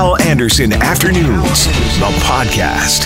Hal Anderson Afternoons, the podcast.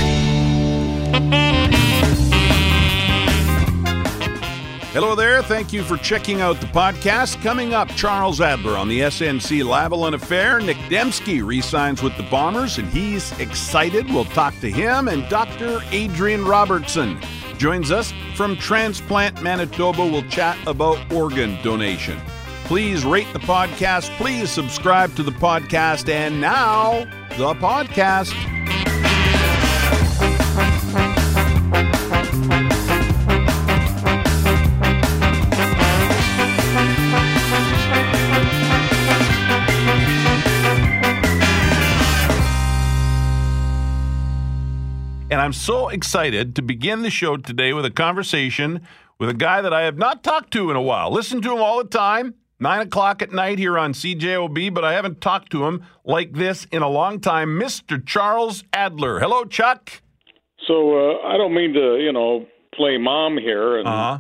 Hello there. Thank you for checking out the podcast. Coming up, Charles Adler on the SNC Lavalin affair. Nick Demski resigns with the Bombers, and he's excited. We'll talk to him. And Dr. Adrian Robertson joins us from Transplant Manitoba. We'll chat about organ donation. Please rate the podcast. Please subscribe to the podcast. And now, the podcast. And I'm so excited to begin the show today with a conversation with a guy that I have not talked to in a while. Listen to him all the time, nine o'clock at night here on CJOB, but I haven't talked to him like this in a long time. Mr. Charles Adler. Hello, Chuck. So uh, I don't mean to, you know, play mom here. And Uh huh.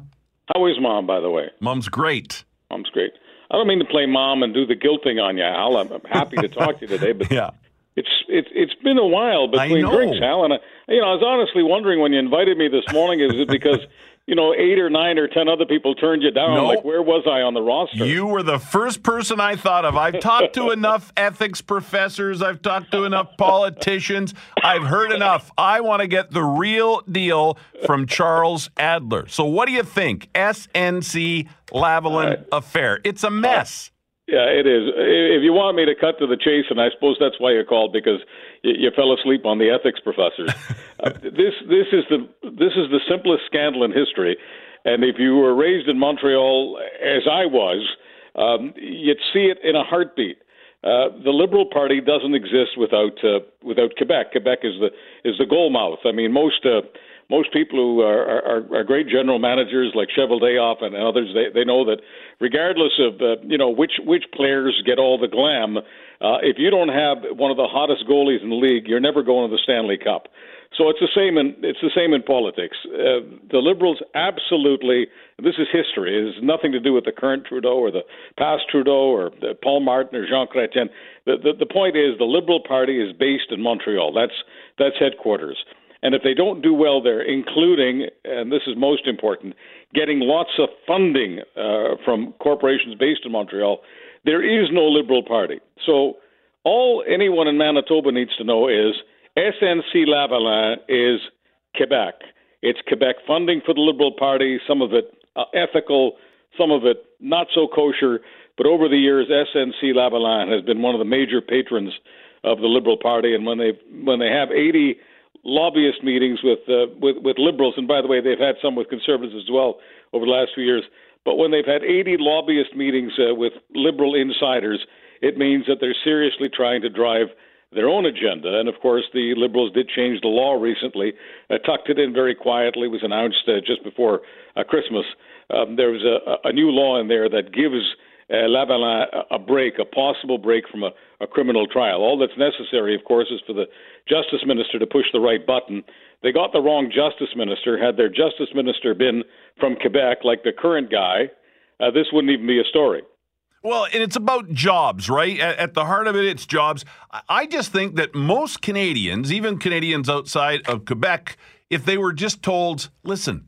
how is mom, by the way? Mom's great. Mom's great. I don't mean to play mom and do the guilting on you, Al. I'm, I'm happy to talk to you today, but Yeah. it's it's it's been a while between drinks, Al. And I, you know, I was honestly wondering when you invited me this morning, is it because you know eight or nine or ten other people turned you down? No. Like where was I on the roster? You were the first person I thought of. I've talked to enough ethics professors. I've talked to enough politicians. I've heard enough. I want to get the real deal from Charles Adler. So, what do you think? SNC Lavalin affair. It's a mess. Yeah, it is. If you want me to cut to the chase, and I suppose that's why you called because you, you fell asleep on the ethics professors. uh, this this is the this is the simplest scandal in history, and if you were raised in Montreal as I was, um, you'd see it in a heartbeat. Uh, the Liberal Party doesn't exist without uh, without Quebec. Quebec is the is the goalmouth. I mean, most uh, most people who are, are, are great general managers like Cheveldayoff and others, they, they know that regardless of uh, you know which which players get all the glam, uh, if you don't have one of the hottest goalies in the league, you're never going to the Stanley Cup. So it's the same in it's the same in politics. Uh, the Liberals absolutely. This is history. It has nothing to do with the current Trudeau or the past Trudeau or Paul Martin or Jean Chrétien. The, the the point is the Liberal Party is based in Montreal. That's that's headquarters. And if they don't do well there, including, and this is most important, getting lots of funding uh, from corporations based in Montreal, there is no Liberal Party. So all anyone in Manitoba needs to know is SNC Lavalin is Quebec. It's Quebec funding for the Liberal Party, some of it uh, ethical, some of it not so kosher. But over the years, SNC Lavalin has been one of the major patrons of the Liberal Party. And when they when they have 80 lobbyist meetings with, uh, with with liberals, and by the way, they've had some with conservatives as well over the last few years. But when they've had 80 lobbyist meetings uh, with liberal insiders, it means that they're seriously trying to drive their own agenda. And of course, the Liberals did change the law recently, uh, tucked it in very quietly. It was announced uh, just before uh, Christmas. Um, there was a, a new law in there that gives uh, Lavalin a break, a possible break from a, a criminal trial. All that's necessary, of course, is for the justice minister to push the right button. They got the wrong justice minister. Had their justice minister been from Quebec, like the current guy, uh, this wouldn't even be a story. Well, and it's about jobs, right? At, at, the heart of it, it's jobs. I just think that most Canadians, even Canadians outside of Quebec, if they were just told, listen,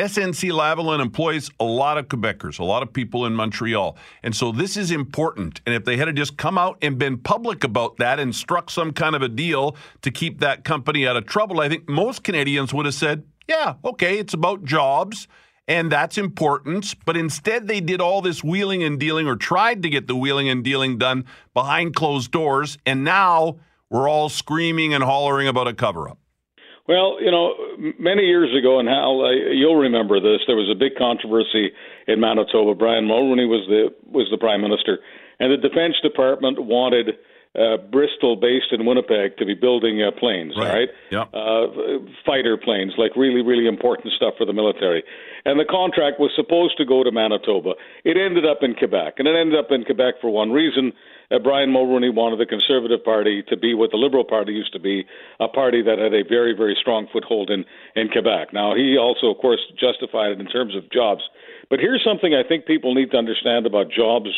SNC Lavalin employs a lot of Quebecers, a lot of people in Montreal. And so this is important. And if they had just come out and been public about that and struck some kind of a deal to keep that company out of trouble, I think most Canadians would have said, yeah, okay, it's about jobs and that's important. But instead, they did all this wheeling and dealing or tried to get the wheeling and dealing done behind closed doors. And now we're all screaming and hollering about a cover up. Well, you know, many years ago, and Hal, you'll remember this. There was a big controversy in Manitoba. Brian Mulroney was the was the prime minister, and the Defense Department wanted uh, Bristol, based in Winnipeg, to be building uh, planes. Right. All right, Yep. uh, fighter planes, like really, really important stuff for the military. And the contract was supposed to go to Manitoba. It ended up in Quebec, and it ended up in Quebec for one reason. Uh, Brian Mulroney wanted the Conservative Party to be what the Liberal Party used to be, a party that had a very, very strong foothold in, in Quebec. Now, he also, of course, justified it in terms of jobs. But here's something I think people need to understand about jobs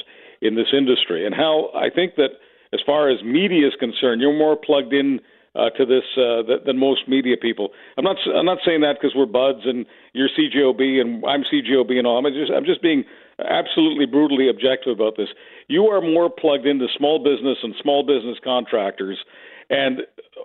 in this industry and how I think that as far as media is concerned, you're more plugged in uh, to this uh, than most media people. I'm not I'm not saying that because we're buds and you're CJOB and I'm CJOB and all. I'm just I'm just being absolutely brutally objective about this. You are more plugged into small business and small business contractors. And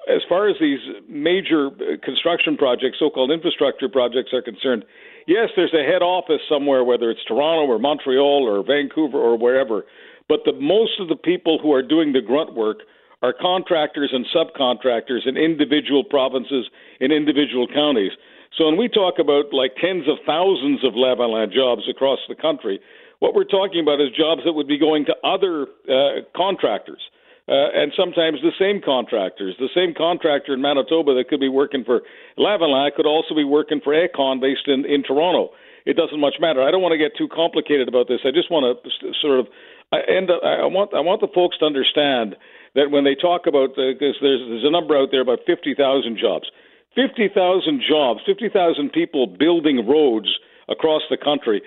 as far as these major construction projects, so-called infrastructure projects are concerned, yes, there's a head office somewhere, whether it's Toronto or Montreal or Vancouver or wherever. But the most of the people who are doing the grunt work are contractors and subcontractors in individual provinces in individual counties. So when we talk about like tens of thousands of Lavalin jobs across the country, what we're talking about is jobs that would be going to other uh, contractors. Uh, and sometimes the same contractors. The same contractor in Manitoba that could be working for Lavalin could also be working for Aecon based in, in Toronto. It doesn't much matter. I don't want to get too complicated about this. I just want to sort of I, and I want I want the folks to understand that when they talk about because there's there's a number out there about 50,000 jobs. 50,000 jobs, 50,000 people building roads across the country.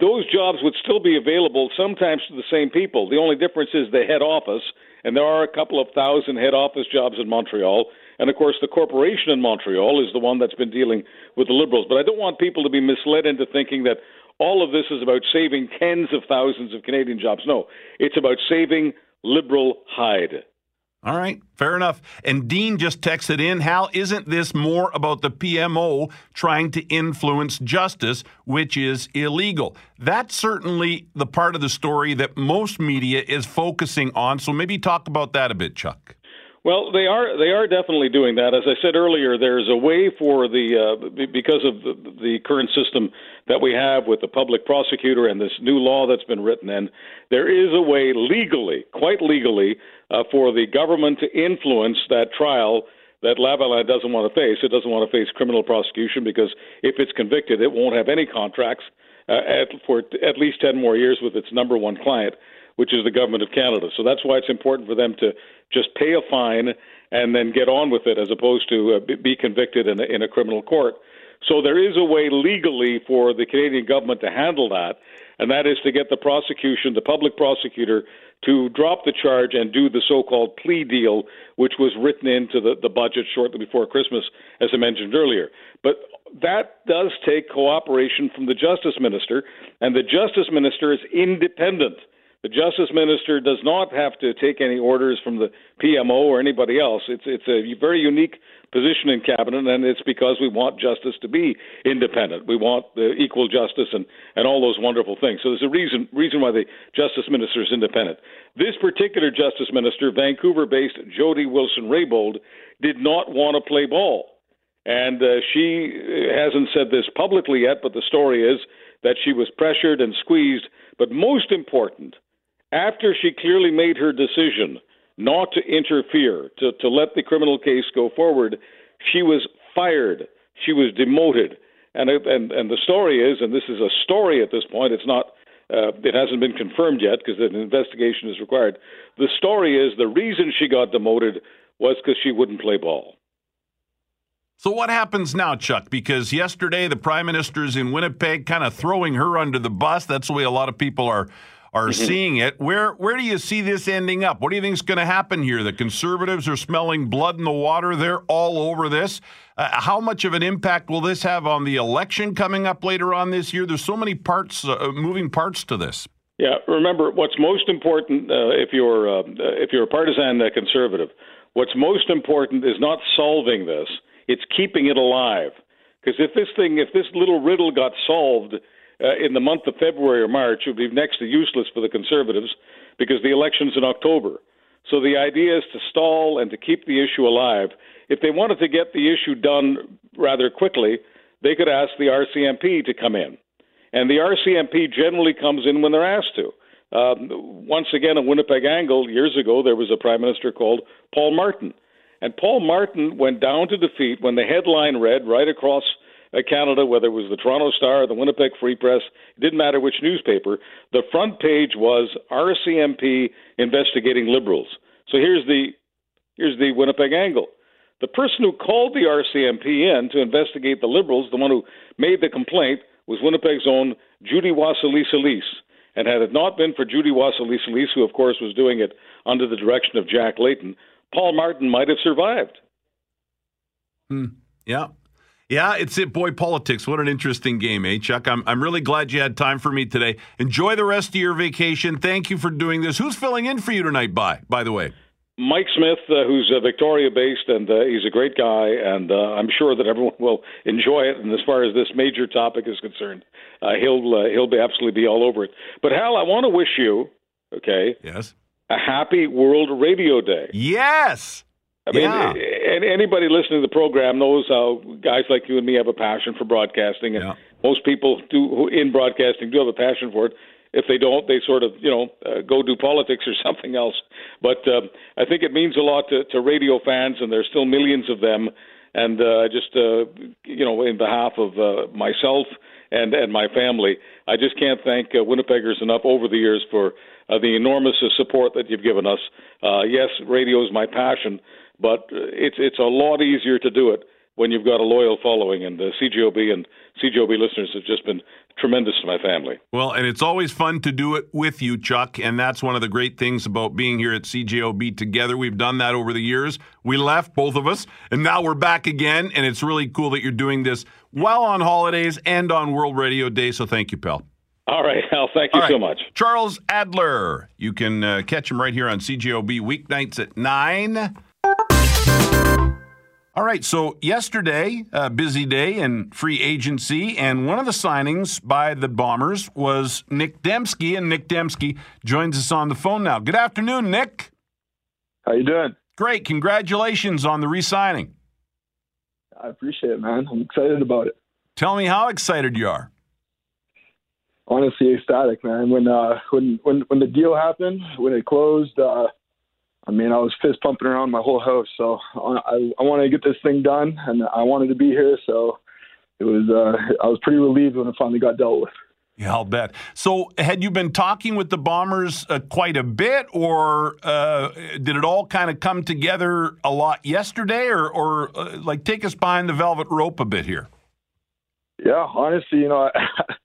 Those jobs would still be available sometimes to the same people. The only difference is the head office, and there are a couple of thousand head office jobs in Montreal. And of course, the corporation in Montreal is the one that's been dealing with the Liberals. But I don't want people to be misled into thinking that all of this is about saving tens of thousands of Canadian jobs. No, it's about saving liberal hide. All right, fair enough. And Dean just texted in, Hal, isn't this more about the PMO trying to influence justice, which is illegal? That's certainly the part of the story that most media is focusing on. So maybe talk about that a bit, Chuck. Well, they are they are definitely doing that. As I said earlier, there's a way for the uh, because of the, the current system that we have with the public prosecutor and this new law that's been written in, there is a way legally, quite legally, uh, for the government to influence that trial that Lavalin doesn't want to face. It doesn't want to face criminal prosecution because if it's convicted, it won't have any contracts uh, at, for at least 10 more years with its number one client which is the government of Canada. So that's why it's important for them to just pay a fine and then get on with it, as opposed to uh, be convicted in a, in a criminal court. So there is a way legally for the Canadian government to handle that, and that is to get the prosecution, the public prosecutor, to drop the charge and do the so-called plea deal, which was written into the, the budget shortly before Christmas, as I mentioned earlier. But that does take cooperation from the justice minister, and the justice minister is independent. The justice minister does not have to take any orders from the PMO or anybody else. It's it's a very unique position in cabinet, and it's because we want justice to be independent. We want equal justice and and all those wonderful things. So there's a reason reason why the justice minister is independent. This particular justice minister, Vancouver-based Jody Wilson-Raybould, did not want to play ball. And uh, she hasn't said this publicly yet, but the story is that she was pressured and squeezed. But most important, after she clearly made her decision not to interfere, to, to let the criminal case go forward, she was fired. She was demoted. And, and, and the story is, and this is a story at this point, it's not, uh, it hasn't been confirmed yet because an investigation is required. The story is the reason she got demoted was because she wouldn't play ball. So, what happens now, Chuck? Because yesterday the prime minister's in Winnipeg, kind of throwing her under the bus. That's the way a lot of people are are mm-hmm. seeing it. Where where do you see this ending up? What do you think is going to happen here? The conservatives are smelling blood in the water. They're all over this. Uh, how much of an impact will this have on the election coming up later on this year? There's so many parts, uh, moving parts to this. Yeah, remember what's most important uh, if you're uh, if you're a partisan conservative. What's most important is not solving this; it's keeping it alive. Because if this thing, if this little riddle got solved uh, in the month of February or March, would be next to useless for the Conservatives because the election's in October. So the idea is to stall and to keep the issue alive. If they wanted to get the issue done rather quickly, they could ask the RCMP to come in. And the RCMP generally comes in when they're asked to. Um, once again, a Winnipeg angle, years ago, there was a prime minister called Paul Martin. And Paul Martin went down to defeat when the headline read right across Canada, whether it was the Toronto Star, the Winnipeg Free Press, it didn't matter which newspaper. The front page was RCMP investigating liberals. So here's the here's the Winnipeg angle. The person who called the RCMP in to investigate the liberals, the one who made the complaint, was Winnipeg's own Judy Wasylycia-Leis And had it not been for Judy Wasylycia-Leis who of course was doing it under the direction of Jack Layton, Paul Martin might have survived. Hmm. Yeah. Yeah, it's it, boy. Politics. What an interesting game, eh, Chuck? I'm I'm really glad you had time for me today. Enjoy the rest of your vacation. Thank you for doing this. Who's filling in for you tonight? By by the way, Mike Smith, uh, who's uh, Victoria based, and uh, he's a great guy, and uh, I'm sure that everyone will enjoy it. And as far as this major topic is concerned, uh, he'll uh, he'll be absolutely be all over it. But Hal, I want to wish you, okay, yes, a happy World Radio Day. Yes. I mean, yeah. and anybody listening to the program knows how guys like you and me have a passion for broadcasting, and yeah. most people do who in broadcasting do have a passion for it. If they don't, they sort of you know uh, go do politics or something else. But uh, I think it means a lot to, to radio fans, and there's still millions of them. And uh, just uh, you know, in behalf of uh, myself and and my family, I just can't thank uh, Winnipeggers enough over the years for uh, the enormous support that you've given us. Uh, yes, radio is my passion but it's it's a lot easier to do it when you've got a loyal following, and the CJOB and CJOB listeners have just been tremendous to my family. Well, and it's always fun to do it with you, Chuck, and that's one of the great things about being here at CJOB together. We've done that over the years. We left, both of us, and now we're back again, and it's really cool that you're doing this while on holidays and on World Radio Day, so thank you, pal. All right, Hal. Thank you right. so much. Charles Adler. You can uh, catch him right here on CJOB weeknights at 9. All right, so yesterday, a busy day in free agency, and one of the signings by the Bombers was Nick Demski, and Nick Demski joins us on the phone now. Good afternoon, Nick. How you doing? Great. Congratulations on the re-signing. I appreciate it, man. I'm excited about it. Tell me how excited you are. Honestly, ecstatic, man. When uh, when when when the deal happened, when it closed, uh, I mean, I was fist pumping around my whole house. So I, I wanted to get this thing done, and I wanted to be here. So it was, uh, I was pretty relieved when it finally got dealt with. Yeah, I'll bet. So, had you been talking with the Bombers uh, quite a bit, or uh, did it all kind of come together a lot yesterday, or, or uh, like take us behind the velvet rope a bit here? Yeah, honestly, you know,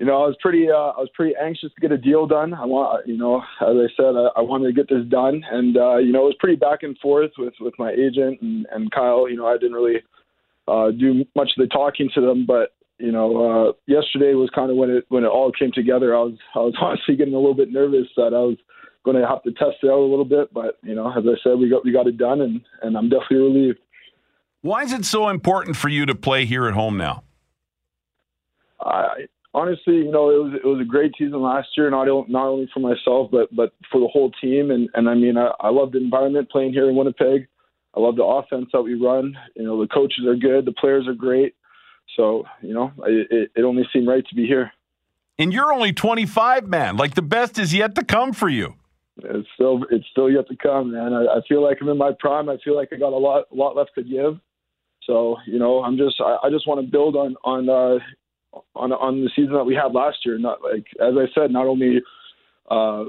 you know, I was pretty, uh, I was pretty anxious to get a deal done. I want, you know, as I said, I, I wanted to get this done, and uh, you know, it was pretty back and forth with with my agent and, and Kyle. You know, I didn't really uh, do much of the talking to them, but you know, uh, yesterday was kind of when it when it all came together. I was I was honestly getting a little bit nervous that I was going to have to test it out a little bit, but you know, as I said, we got we got it done, and and I'm definitely relieved. Why is it so important for you to play here at home now? I honestly, you know, it was it was a great season last year, not not only for myself but but for the whole team. And and I mean, I, I love the environment playing here in Winnipeg. I love the offense that we run. You know, the coaches are good, the players are great. So you know, it, it only seemed right to be here. And you're only 25, man. Like the best is yet to come for you. It's still it's still yet to come, man. I, I feel like I'm in my prime. I feel like I got a lot a lot left to give. So you know, I'm just I, I just want to build on on uh, on on the season that we had last year. Not like as I said, not only uh,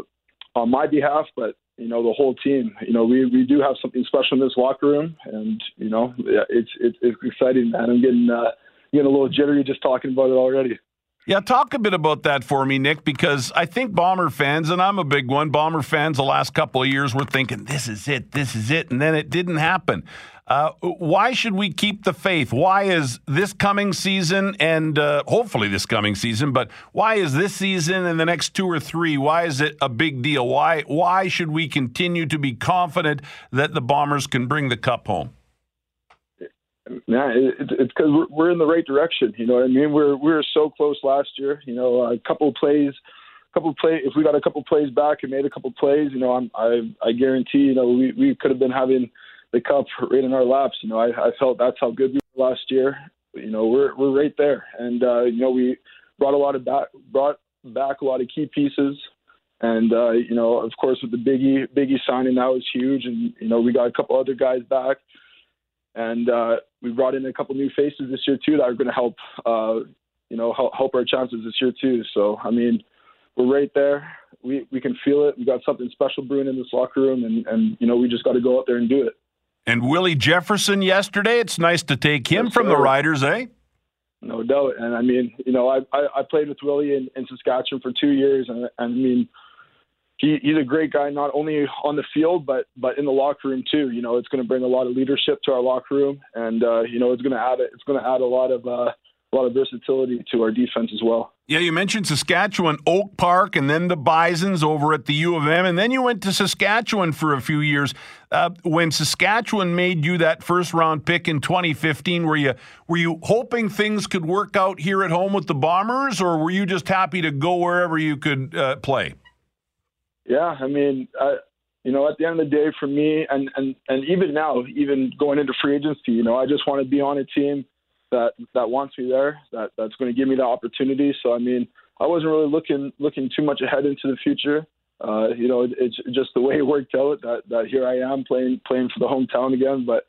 on my behalf, but you know the whole team. You know we we do have something special in this locker room, and you know it's it's, it's exciting, man. I'm getting uh, getting a little jittery just talking about it already. Yeah, talk a bit about that for me, Nick, because I think Bomber fans, and I'm a big one, Bomber fans the last couple of years were thinking, this is it, this is it, and then it didn't happen. Uh, why should we keep the faith? Why is this coming season and uh, hopefully this coming season, but why is this season and the next two or three? Why is it a big deal? Why why should we continue to be confident that the Bombers can bring the cup home? Yeah, it's because we're, we're in the right direction. You know what I mean? We're we were so close last year. You know, a couple plays, couple play. If we got a couple plays back and made a couple plays, you know, I'm, I I guarantee you know we we could have been having the cup right in our laps. You know, I, I felt that's how good we were last year. You know, we're we're right there, and uh, you know we brought a lot of back brought back a lot of key pieces, and uh, you know, of course, with the Biggie Biggie signing, that was huge, and you know we got a couple other guys back, and uh, we brought in a couple new faces this year too that are going to help. Uh, you know, help, help our chances this year too. So, I mean, we're right there. We we can feel it. We got something special brewing in this locker room, and and you know we just got to go out there and do it. And Willie Jefferson yesterday, it's nice to take him yes, from the Riders, eh? no doubt. And I mean, you know, I I, I played with Willie in, in Saskatchewan for two years, and, and I mean, he, he's a great guy, not only on the field but but in the locker room too. You know, it's going to bring a lot of leadership to our locker room, and uh, you know, it's going to add it's going to add a lot of uh, a lot of versatility to our defense as well. Yeah, you mentioned Saskatchewan, Oak Park, and then the Bisons over at the U of M, and then you went to Saskatchewan for a few years. Uh, when Saskatchewan made you that first round pick in 2015, were you were you hoping things could work out here at home with the Bombers, or were you just happy to go wherever you could uh, play? Yeah, I mean, I, you know, at the end of the day, for me, and and and even now, even going into free agency, you know, I just want to be on a team that that wants me there, that that's going to give me the opportunity. So I mean, I wasn't really looking looking too much ahead into the future. Uh, you know, it, it's just the way it worked out that that here I am playing playing for the hometown again. But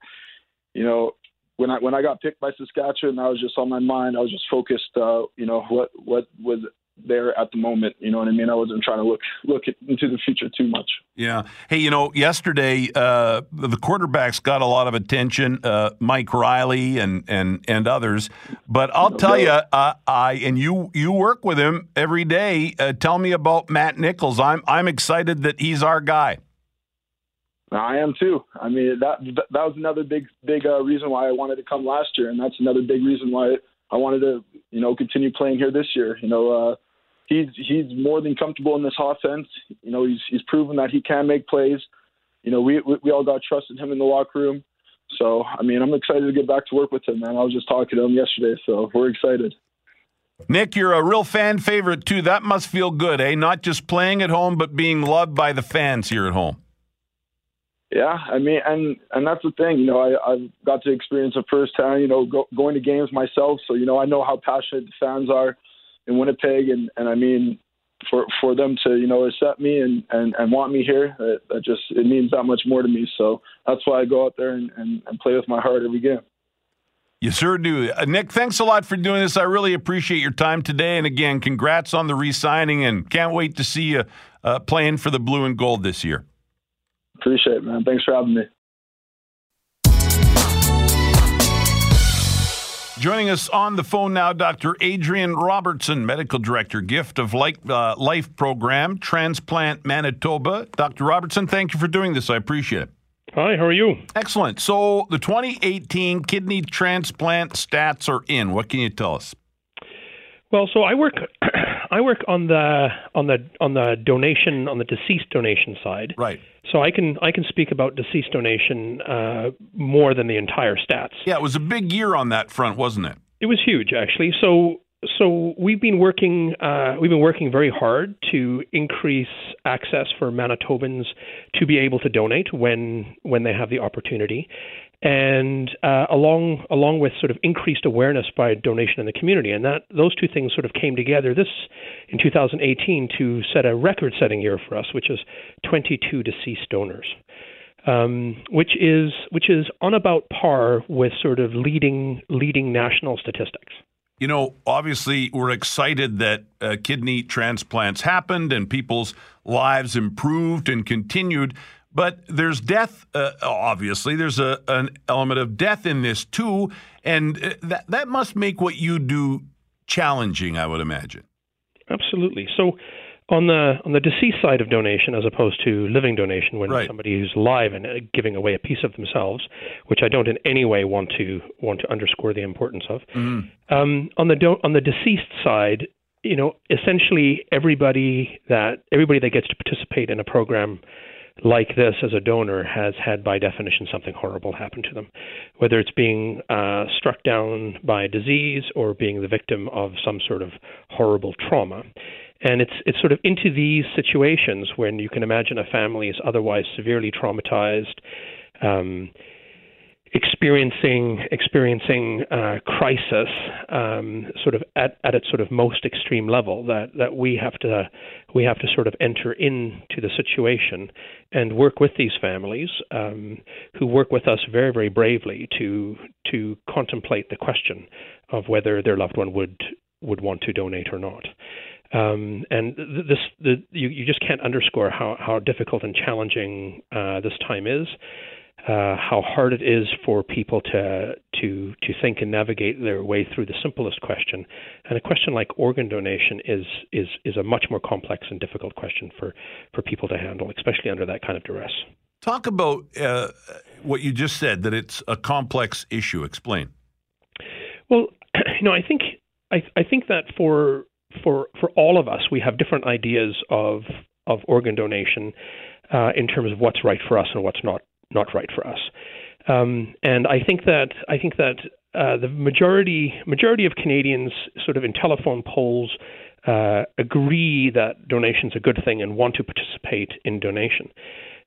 you know, when I when I got picked by Saskatchewan, that was just on my mind. I was just focused. Uh, you know, what what was there at the moment. You know what I mean? I wasn't trying to look look into the future too much. Yeah. Hey, you know, yesterday uh, the quarterbacks got a lot of attention, uh, Mike Reilly and and and others. But I'll no tell you, uh, I and you you work with him every day. Uh, tell me about Matt Nichols. I'm I'm excited that he's our guy. I am too. I mean that that was another big big uh, reason why I wanted to come last year, and that's another big reason why I wanted to, you know, continue playing here this year. You know, uh, he's he's more than comfortable in this offense. You know, he's he's proven that he can make plays. You know, we we, we all got trust in him in the locker room. So, I mean, I'm excited to get back to work with him, man. I was just talking to him yesterday, so we're excited. Nick, you're a real fan favorite too. That must feel good, eh? Not just playing at home, but being loved by the fans here at home. Yeah, I mean, and and that's the thing, you know, I I've got to experience it firsthand, you know, go, going to games myself, so you know, I know how passionate the fans are in Winnipeg, and and I mean, for for them to you know accept me and and, and want me here, that, that just it means that much more to me. So that's why I go out there and, and, and play with my heart every game. You sure do. Uh, Nick, thanks a lot for doing this. I really appreciate your time today. And again, congrats on the re signing and can't wait to see you uh, playing for the blue and gold this year. Appreciate it, man. Thanks for having me. Joining us on the phone now, Dr. Adrian Robertson, Medical Director, Gift of Life, uh, Life Program, Transplant Manitoba. Dr. Robertson, thank you for doing this. I appreciate it. Hi, how are you? Excellent. So the 2018 kidney transplant stats are in. What can you tell us? Well, so I work I work on the on the on the donation on the deceased donation side. Right. So I can I can speak about deceased donation uh, more than the entire stats. Yeah, it was a big year on that front, wasn't it? It was huge, actually. So so we've been working uh, we've been working very hard to increase access for Manitobans to be able to donate when when they have the opportunity, and uh, along along with sort of increased awareness by donation in the community, and that those two things sort of came together this in 2018 to set a record-setting year for us, which is 22 deceased donors. Um, which is which is on about par with sort of leading leading national statistics. You know, obviously, we're excited that uh, kidney transplants happened and people's lives improved and continued. But there's death, uh, obviously. There's a, an element of death in this too. And uh, that, that must make what you do challenging, I would imagine. Absolutely. So, on the on the deceased side of donation, as opposed to living donation, when right. somebody who's alive and uh, giving away a piece of themselves, which I don't in any way want to want to underscore the importance of. Mm-hmm. Um, on the do- on the deceased side, you know, essentially everybody that everybody that gets to participate in a program like this as a donor has had, by definition, something horrible happen to them, whether it's being uh, struck down by disease or being the victim of some sort of horrible trauma. And it's it's sort of into these situations when you can imagine a family is otherwise severely traumatized. Um, experiencing experiencing uh, crisis um, sort of at, at its sort of most extreme level that that we have to we have to sort of enter into the situation and work with these families um, who work with us very very bravely to to contemplate the question of whether their loved one would would want to donate or not. Um, and this, the, you, you just can't underscore how, how difficult and challenging uh, this time is. Uh, how hard it is for people to to to think and navigate their way through the simplest question, and a question like organ donation is is is a much more complex and difficult question for for people to handle, especially under that kind of duress. Talk about uh, what you just said that it's a complex issue. Explain. Well, you know, I think I, I think that for for for all of us, we have different ideas of of organ donation uh, in terms of what's right for us and what's not not right for us. Um, and I think that I think that uh, the majority majority of Canadians, sort of in telephone polls, uh, agree that donation's a good thing and want to participate in donation.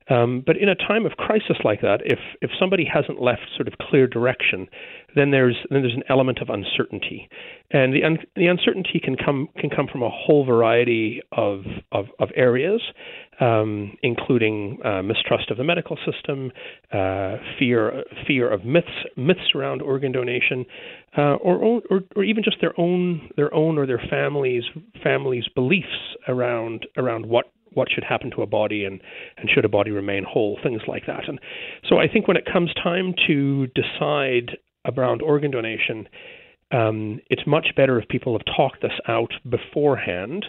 Um, but in a time of crisis like that, if if somebody hasn't left sort of clear direction, then there's then there's an element of uncertainty, and the un, the uncertainty can come can come from a whole variety of of, of areas, um, including uh, mistrust of the medical system, uh, fear fear of myths myths around organ donation, uh, or, or or even just their own their own or their families families beliefs around around what what should happen to a body and, and should a body remain whole, things like that. And so I think when it comes time to decide around organ donation, um, it's much better if people have talked this out beforehand.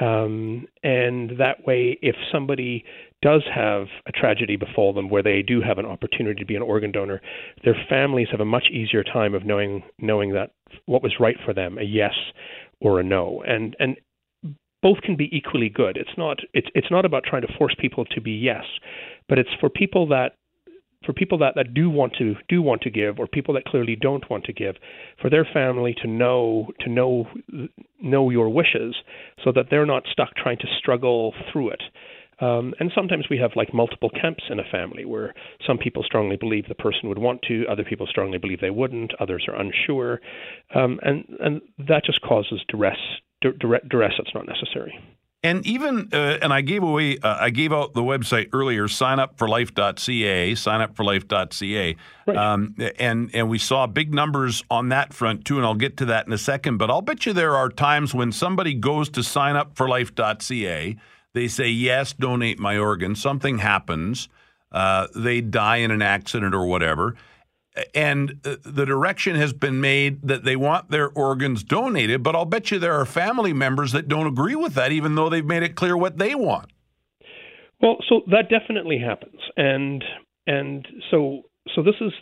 Um, and that way, if somebody does have a tragedy befall them where they do have an opportunity to be an organ donor, their families have a much easier time of knowing knowing that what was right for them, a yes or a no. And and both can be equally good. It's not it's it's not about trying to force people to be yes, but it's for people that for people that, that do want to do want to give or people that clearly don't want to give for their family to know to know know your wishes so that they're not stuck trying to struggle through it um, and sometimes we have like multiple camps in a family where some people strongly believe the person would want to, other people strongly believe they wouldn't, others are unsure, um, and and that just causes duress duress that's not necessary. And even, uh, and I gave away, uh, I gave out the website earlier, signupforlife.ca, signupforlife.ca. Right. Um, and, and we saw big numbers on that front too, and I'll get to that in a second. But I'll bet you there are times when somebody goes to signupforlife.ca, they say, yes, donate my organ, something happens, uh, they die in an accident or whatever and uh, the direction has been made that they want their organs donated, but I'll bet you there are family members that don't agree with that, even though they've made it clear what they want. Well, so that definitely happens, and and so so this is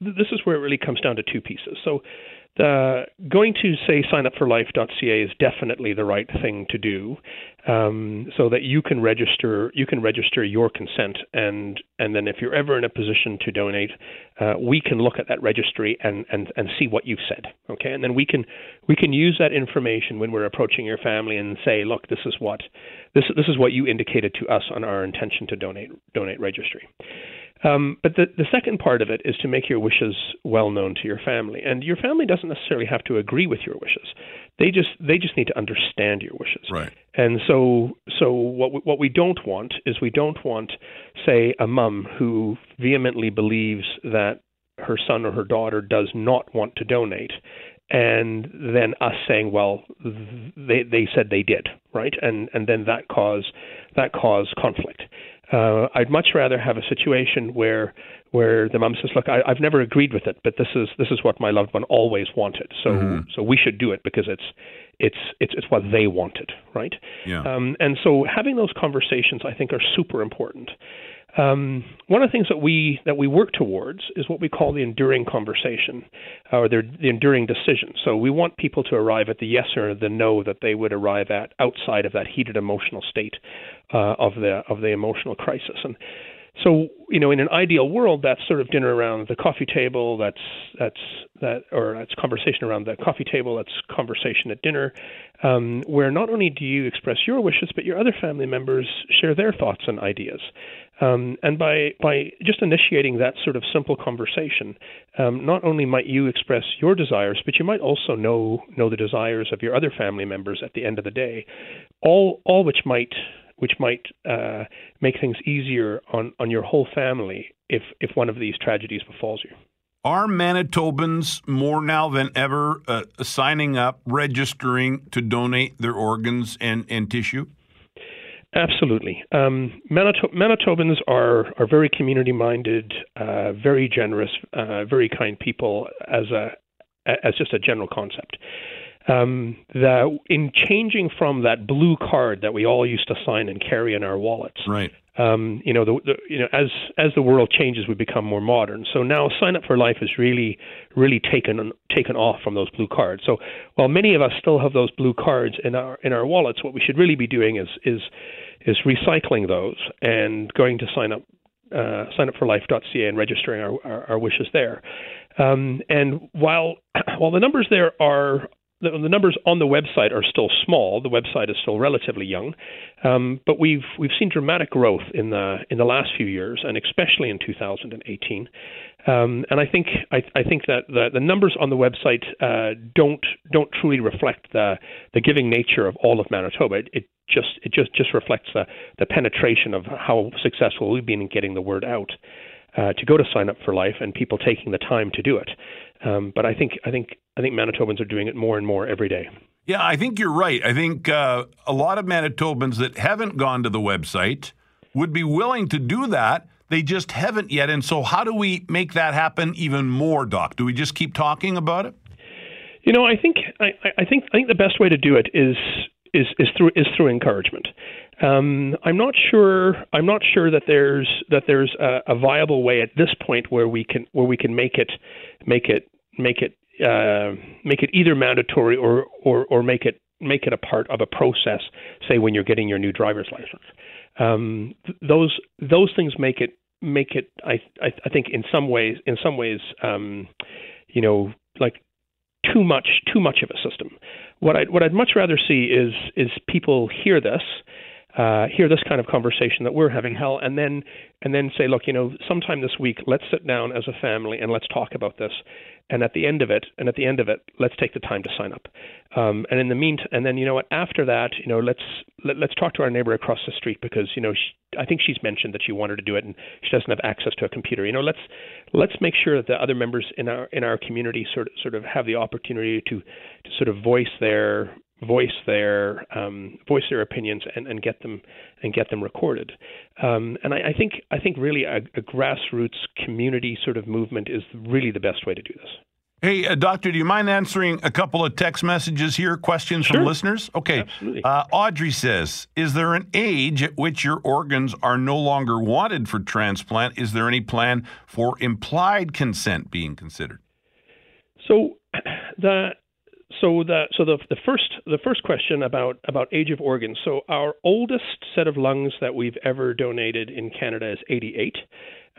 this is where it really comes down to two pieces. So the going to say signupforlife.ca is definitely the right thing to do, um, so that you can register you can register your consent, and and then if you're ever in a position to donate, uh, we can look at that registry and, and and see what you've said, okay, and then we can we can use that information when we're approaching your family and say, look, this is what this this is what you indicated to us on our intention to donate donate registry. Um, but the, the second part of it is to make your wishes well known to your family, and your family doesn't necessarily have to agree with your wishes. They just they just need to understand your wishes. Right. And so so what we, what we don't want is we don't want, say, a mum who vehemently believes that her son or her daughter does not want to donate, and then us saying, well, they they said they did, right? And and then that cause that cause conflict. Uh, I'd much rather have a situation where where the mom says, "Look, I, have never agreed with it, but this is this is what my loved one always wanted. So mm-hmm. so we should do it because it's it's it's it's what they wanted, right? Yeah. Um, and so having those conversations, I think, are super important. Um, one of the things that we that we work towards is what we call the enduring conversation, or the, the enduring decision. So we want people to arrive at the yes or the no that they would arrive at outside of that heated emotional state uh, of the of the emotional crisis. And so you know, in an ideal world, that's sort of dinner around the coffee table. That's that's that, or that's conversation around the coffee table. That's conversation at dinner, um, where not only do you express your wishes, but your other family members share their thoughts and ideas. Um, and by by just initiating that sort of simple conversation, um, not only might you express your desires, but you might also know know the desires of your other family members at the end of the day, all all which might which might uh, make things easier on on your whole family if if one of these tragedies befalls you. Are Manitobans more now than ever uh, signing up, registering to donate their organs and, and tissue? Absolutely. Um, Manito- Manitobans are are very community minded, uh, very generous, uh, very kind people as a as just a general concept. Um, the, in changing from that blue card that we all used to sign and carry in our wallets, right? Um, you know, the, the, you know, as as the world changes, we become more modern. So now, sign up for life is really, really taken taken off from those blue cards. So while many of us still have those blue cards in our in our wallets, what we should really be doing is is is recycling those and going to sign up uh, signupforlife.ca and registering our, our, our wishes there. Um, and while while the numbers there are the, the, numbers on the website are still small. The website is still relatively young, um, but we've we've seen dramatic growth in the in the last few years, and especially in 2018. Um, and I think I, I think that the, the, numbers on the website uh, don't don't truly reflect the the giving nature of all of Manitoba. It, it just it just just reflects the the penetration of how successful we've been in getting the word out uh, to go to sign up for life and people taking the time to do it. Um, but I think I think I think Manitobans are doing it more and more every day. Yeah, I think you're right. I think uh, a lot of Manitobans that haven't gone to the website would be willing to do that. They just haven't yet. And so, how do we make that happen even more, Doc? Do we just keep talking about it? You know, I think I, I think I think the best way to do it is is is through is through encouragement. Um, I'm not sure. I'm not sure that there's that there's a, a, viable way at this point where we can where we can make it make it make it uh, make it either mandatory or, or or make it make it a part of a process. Say when you're getting your new driver's license, um, th- those those things make it make it. I, I, I think in some ways in some ways um, you know like too much too much of a system. What I what I'd much rather see is is people hear this uh, hear this kind of conversation that we're having, Hal, and then and then say, look, you know, sometime this week, let's sit down as a family and let's talk about this. And at the end of it, and at the end of it, let's take the time to sign up. Um, and in the meantime, and then you know what? After that, you know, let's let, us let us talk to our neighbor across the street because you know she, I think she's mentioned that she wanted to do it and she doesn't have access to a computer. You know, let's let's make sure that the other members in our in our community sort of sort of have the opportunity to to sort of voice their voice their um, voice their opinions and, and get them and get them recorded. Um, and I, I, think I think really a, a, grassroots community sort of movement is really the best way to do this. Hey, uh, doctor, do you mind answering a couple of text messages here? Questions sure. from listeners. Okay. Absolutely. Uh, Audrey says, "Is there an age at which your organs are no longer wanted for transplant? Is there any plan for implied consent being considered?" So the so the so the the first the first question about about age of organs. So our oldest set of lungs that we've ever donated in Canada is 88,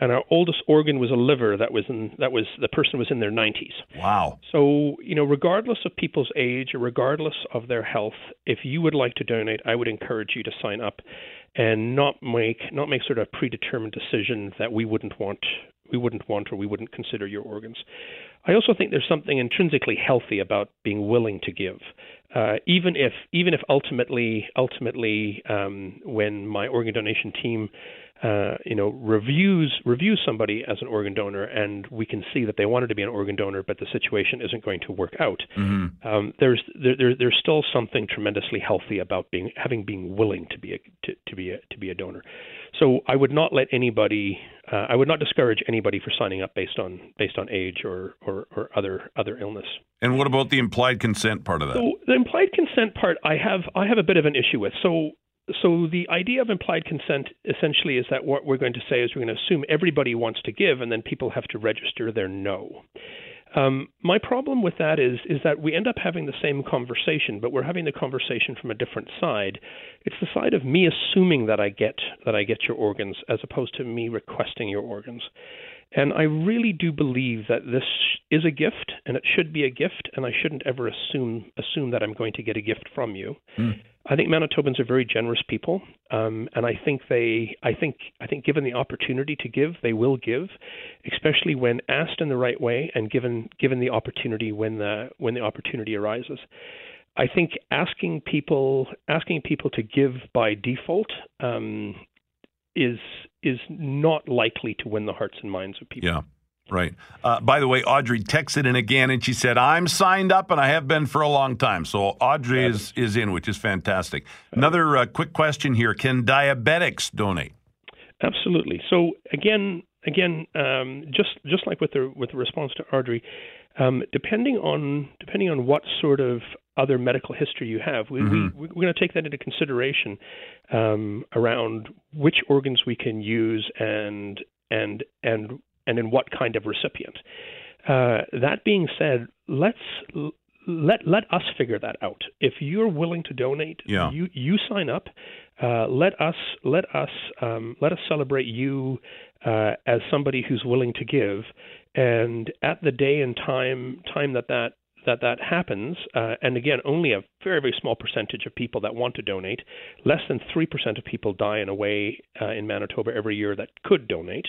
and our oldest organ was a liver that was in that was the person was in their 90s. Wow. So you know, regardless of people's age or regardless of their health, if you would like to donate, I would encourage you to sign up and not make not make sort of predetermined decisions that we wouldn't want we wouldn't want or we wouldn't consider your organs. I also think there's something intrinsically healthy about being willing to give, uh, even if even if ultimately ultimately um, when my organ donation team uh, you know reviews reviews somebody as an organ donor and we can see that they wanted to be an organ donor but the situation isn't going to work out mm-hmm. um, there's there, there, there's still something tremendously healthy about being having being willing to be a to, to be a to be a donor so I would not let anybody uh, I would not discourage anybody for signing up based on based on age or, or, or other other illness. And what about the implied consent part of that? So the implied consent part, I have I have a bit of an issue with. So so the idea of implied consent essentially is that what we're going to say is we're going to assume everybody wants to give, and then people have to register their no. Um, my problem with that is is that we end up having the same conversation, but we're having the conversation from a different side. It's the side of me assuming that I get that I get your organs, as opposed to me requesting your organs. And I really do believe that this is a gift, and it should be a gift, and I shouldn't ever assume assume that I'm going to get a gift from you. Mm. I think Manitobans are very generous people, um, and I think they, I think, I think, given the opportunity to give, they will give, especially when asked in the right way and given given the opportunity when the when the opportunity arises. I think asking people asking people to give by default um, is is not likely to win the hearts and minds of people. Yeah. Right. Uh, by the way, Audrey texted in again and she said, I'm signed up and I have been for a long time. So Audrey is, is in, which is fantastic. Another uh, quick question here Can diabetics donate? Absolutely. So again, again, um, just just like with the with the response to Audrey, um, depending on depending on what sort of other medical history you have, we, mm-hmm. we, are going to take that into consideration um, around which organs we can use and and and and in what kind of recipient. Uh, that being said, let's let let us figure that out. If you're willing to donate, yeah. you you sign up. Uh, let us let us um, let us celebrate you uh, as somebody who's willing to give. And at the day and time time that that that that happens, uh, and again, only a very very small percentage of people that want to donate. Less than three percent of people die in a way uh, in Manitoba every year that could donate.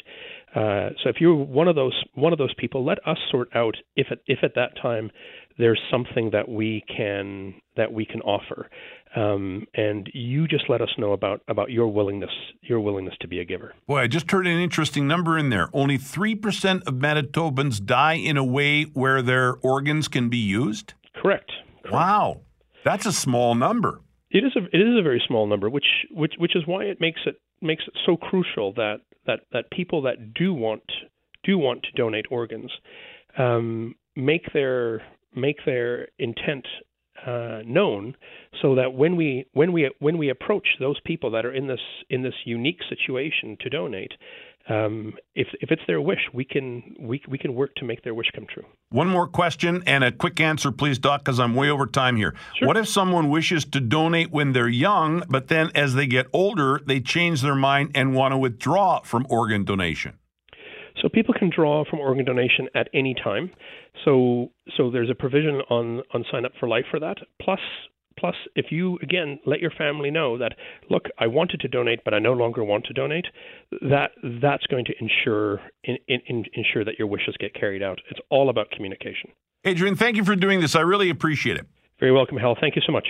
Uh, so if you're one of those one of those people, let us sort out if at, if at that time there's something that we can that we can offer, um, and you just let us know about about your willingness your willingness to be a giver. Boy, I just heard an interesting number in there. Only three percent of Manitobans die in a way where their organs can be used. Correct. Correct. Wow, that's a small number. It is a it is a very small number, which which which is why it makes it makes it so crucial that that that people that do want do want to donate organs um, make their make their intent uh, known, so that when we when we when we approach those people that are in this in this unique situation to donate, um, if if it's their wish, we can we we can work to make their wish come true. One more question and a quick answer, please, Doc, because I'm way over time here. Sure. What if someone wishes to donate when they're young, but then as they get older, they change their mind and want to withdraw from organ donation? So people can draw from organ donation at any time. So so there's a provision on on sign up for life for that. Plus plus if you again let your family know that look I wanted to donate but I no longer want to donate, that that's going to ensure in, in, ensure that your wishes get carried out. It's all about communication. Adrian, thank you for doing this. I really appreciate it. Very welcome, Hal. Thank you so much.